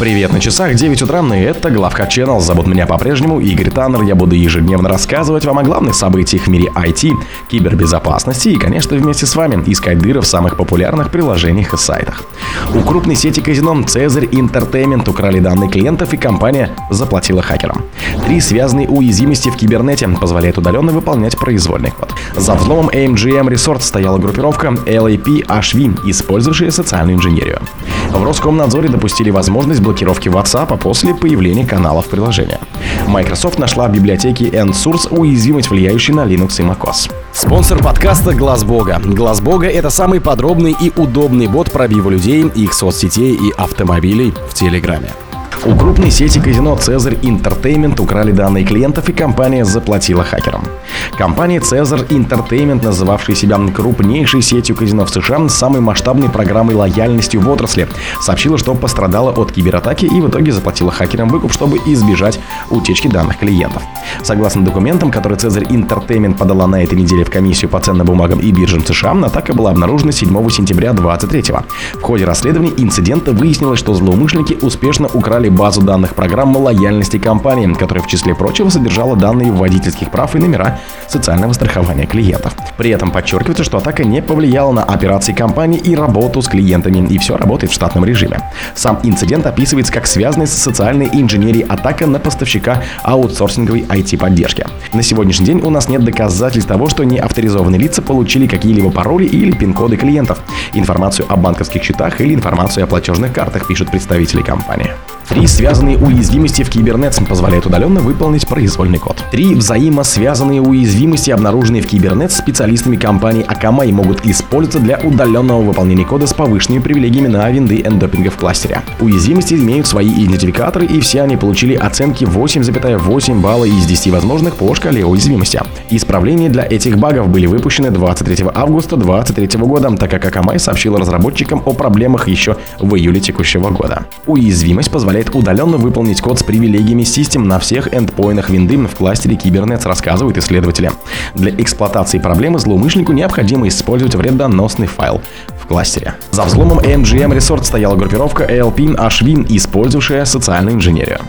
Привет на часах 9 утра, и это Главка Channel. Зовут меня по-прежнему Игорь Таннер. Я буду ежедневно рассказывать вам о главных событиях в мире IT, кибербезопасности и, конечно, вместе с вами искать дыры в самых популярных приложениях и сайтах. У крупной сети казино Цезарь Entertainment украли данные клиентов и компания заплатила хакерам. Три связанные уязвимости в кибернете позволяют удаленно выполнять произвольный код. За взломом AMGM Resort стояла группировка LAP-HV, использовавшая социальную инженерию. В Роскомнадзоре допустили возможность блокировки WhatsApp после появления каналов приложения. Microsoft нашла в библиотеке NSource уязвимость, влияющую на Linux и macOS. Спонсор подкаста Глаз Бога. Глаз Бога это самый подробный и удобный бот пробива людей, их соцсетей и автомобилей в Телеграме. У крупной сети казино Цезарь Entertainment украли данные клиентов и компания заплатила хакерам. Компания Caesar Entertainment, называвшая себя крупнейшей сетью казино в США, с самой масштабной программой лояльности в отрасли, сообщила, что пострадала от кибератаки и в итоге заплатила хакерам выкуп, чтобы избежать утечки данных клиентов. Согласно документам, которые Caesar Entertainment подала на этой неделе в комиссию по ценным бумагам и биржам США, атака была обнаружена 7 сентября 2023 В ходе расследования инцидента выяснилось, что злоумышленники успешно украли базу данных программы лояльности компании, которая в числе прочего содержала данные водительских прав и номера социального страхования клиентов. При этом подчеркивается, что атака не повлияла на операции компании и работу с клиентами, и все работает в штатном режиме. Сам инцидент описывается как связанный с социальной инженерией атака на поставщика аутсорсинговой IT-поддержки. На сегодняшний день у нас нет доказательств того, что неавторизованные лица получили какие-либо пароли или пин-коды клиентов, информацию о банковских счетах или информацию о платежных картах, пишут представители компании. Три связанные уязвимости в Кибернет позволяют удаленно выполнить произвольный код. Три взаимосвязанные уязвимости, обнаруженные в Кибернет специалистами компании Akamai, могут использоваться для удаленного выполнения кода с повышенными привилегиями на винды эндопинга в кластере. Уязвимости имеют свои идентификаторы, и все они получили оценки 8,8 балла из 10 возможных по шкале уязвимости. Исправления для этих багов были выпущены 23 августа 2023 года, так как Akamai сообщила разработчикам о проблемах еще в июле текущего года. Уязвимость позволяет позволяет удаленно выполнить код с привилегиями систем на всех эндпоинтах винды в кластере Kubernetes, рассказывают исследователи. Для эксплуатации проблемы злоумышленнику необходимо использовать вредоносный файл в кластере. За взломом AMGM Resort стояла группировка ALP-HV, использовавшая социальную инженерию.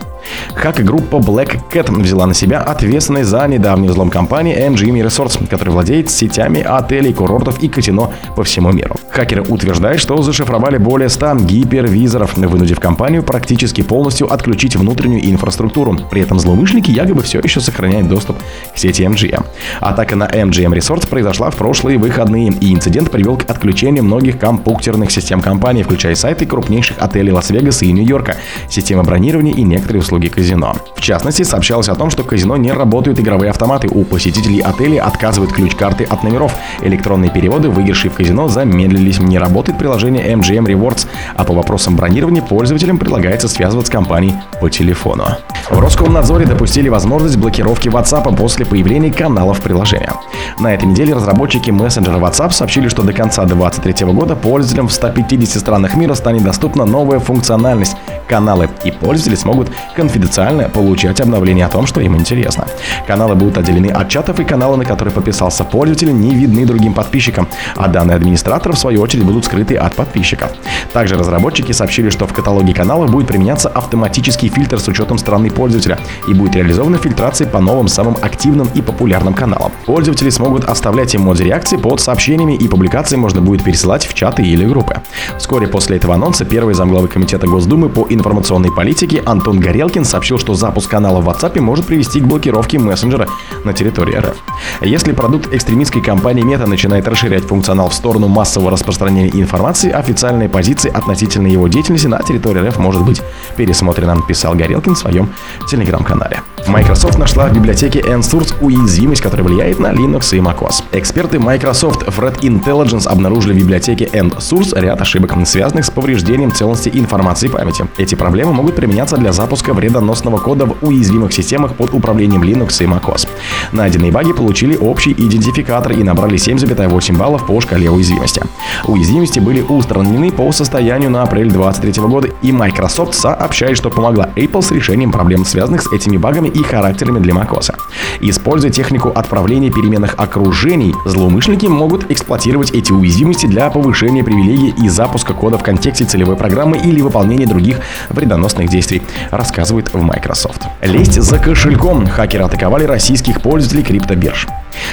Хак-группа Black Cat взяла на себя ответственность за недавний взлом компании MGM Resorts, которая владеет сетями отелей, курортов и казино по всему миру. Хакеры утверждают, что зашифровали более 100 гипервизоров, вынудив компанию практически полностью отключить внутреннюю инфраструктуру. При этом злоумышленники якобы все еще сохраняют доступ к сети MGM. Атака на MGM Resorts произошла в прошлые выходные, и инцидент привел к отключению многих компьютерных систем компании, включая сайты крупнейших отелей Лас-Вегаса и Нью-Йорка, системы бронирования и некоторые услуги услуги казино. В частности, сообщалось о том, что казино не работают игровые автоматы, у посетителей отелей отказывают ключ-карты от номеров, электронные переводы, выигрыши в казино замедлились, не работает приложение MGM Rewards, а по вопросам бронирования пользователям предлагается связываться с компанией по телефону. В Роскомнадзоре допустили возможность блокировки WhatsApp после появления каналов приложения. На этой неделе разработчики мессенджера WhatsApp сообщили, что до конца 2023 года пользователям в 150 странах мира станет доступна новая функциональность каналы, и пользователи смогут конфиденциально получать обновления о том, что им интересно. Каналы будут отделены от чатов, и каналы, на которые подписался пользователь, не видны другим подписчикам, а данные администратора, в свою очередь, будут скрыты от подписчиков. Также разработчики сообщили, что в каталоге каналов будет применяться автоматический фильтр с учетом страны пользователя и будет реализована фильтрация по новым самым активным и популярным каналам. Пользователи смогут оставлять эмодзи реакции под сообщениями и публикации можно будет пересылать в чаты или группы. Вскоре после этого анонса первый замглавы комитета Госдумы по информационной политики Антон Горелкин сообщил, что запуск канала в WhatsApp может привести к блокировке мессенджера на территории РФ. Если продукт экстремистской компании Мета начинает расширять функционал в сторону массового распространения информации, официальная позиция относительно его деятельности на территории РФ может быть пересмотрена, писал Горелкин в своем телеграм-канале. Microsoft нашла в библиотеке NSource уязвимость, которая влияет на Linux и macOS. Эксперты Microsoft Threat Intelligence обнаружили в библиотеке NSource ряд ошибок, связанных с повреждением целостности информации памяти. Эти проблемы могут применяться для запуска вредоносного кода в уязвимых системах под управлением Linux и macOS. Найденные баги получили общий идентификатор и набрали 7,8 баллов по шкале уязвимости. Уязвимости были устранены по состоянию на апрель 2023 года, и Microsoft сообщает, что помогла Apple с решением проблем, связанных с этими багами и характерами для macOS. Используя технику отправления переменных окружений, злоумышленники могут эксплуатировать эти уязвимости для повышения привилегий и запуска кода в контексте целевой программы или выполнения других вредоносных действий, рассказывает в Microsoft. Лезть за кошельком. Хакеры атаковали российских пользователей криптобирж.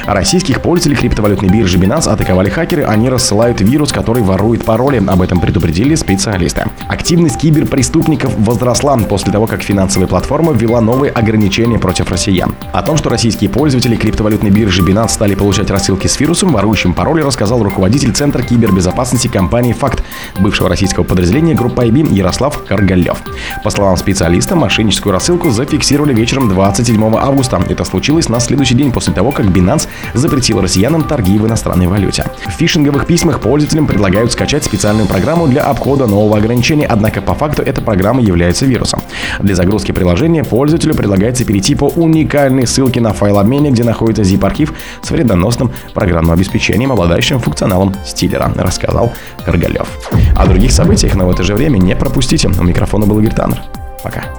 Российских пользователей криптовалютной биржи Binance атаковали хакеры, они рассылают вирус, который ворует пароли, об этом предупредили специалисты. Активность киберпреступников возросла после того, как финансовая платформа ввела новые ограничения против россиян. О том, что российские пользователи криптовалютной биржи Binance стали получать рассылки с вирусом, ворующим пароли, рассказал руководитель Центра кибербезопасности компании «Факт», бывшего российского подразделения группы IB Ярослав Каргалев. По словам специалиста, мошенническую рассылку зафиксировали вечером 27 августа. Это случилось на следующий день после того, как Binance запретил россиянам торги в иностранной валюте. В фишинговых письмах пользователям предлагают скачать специальную программу для обхода нового ограничения, однако по факту эта программа является вирусом. Для загрузки приложения пользователю предлагается перейти по уникальной ссылке на файл обмене, где находится zip-архив с вредоносным программным обеспечением, обладающим функционалом стилера, рассказал Каргалев. О других событиях, но в это же время не пропустите. У микрофона был Игорь Таннер. Пока.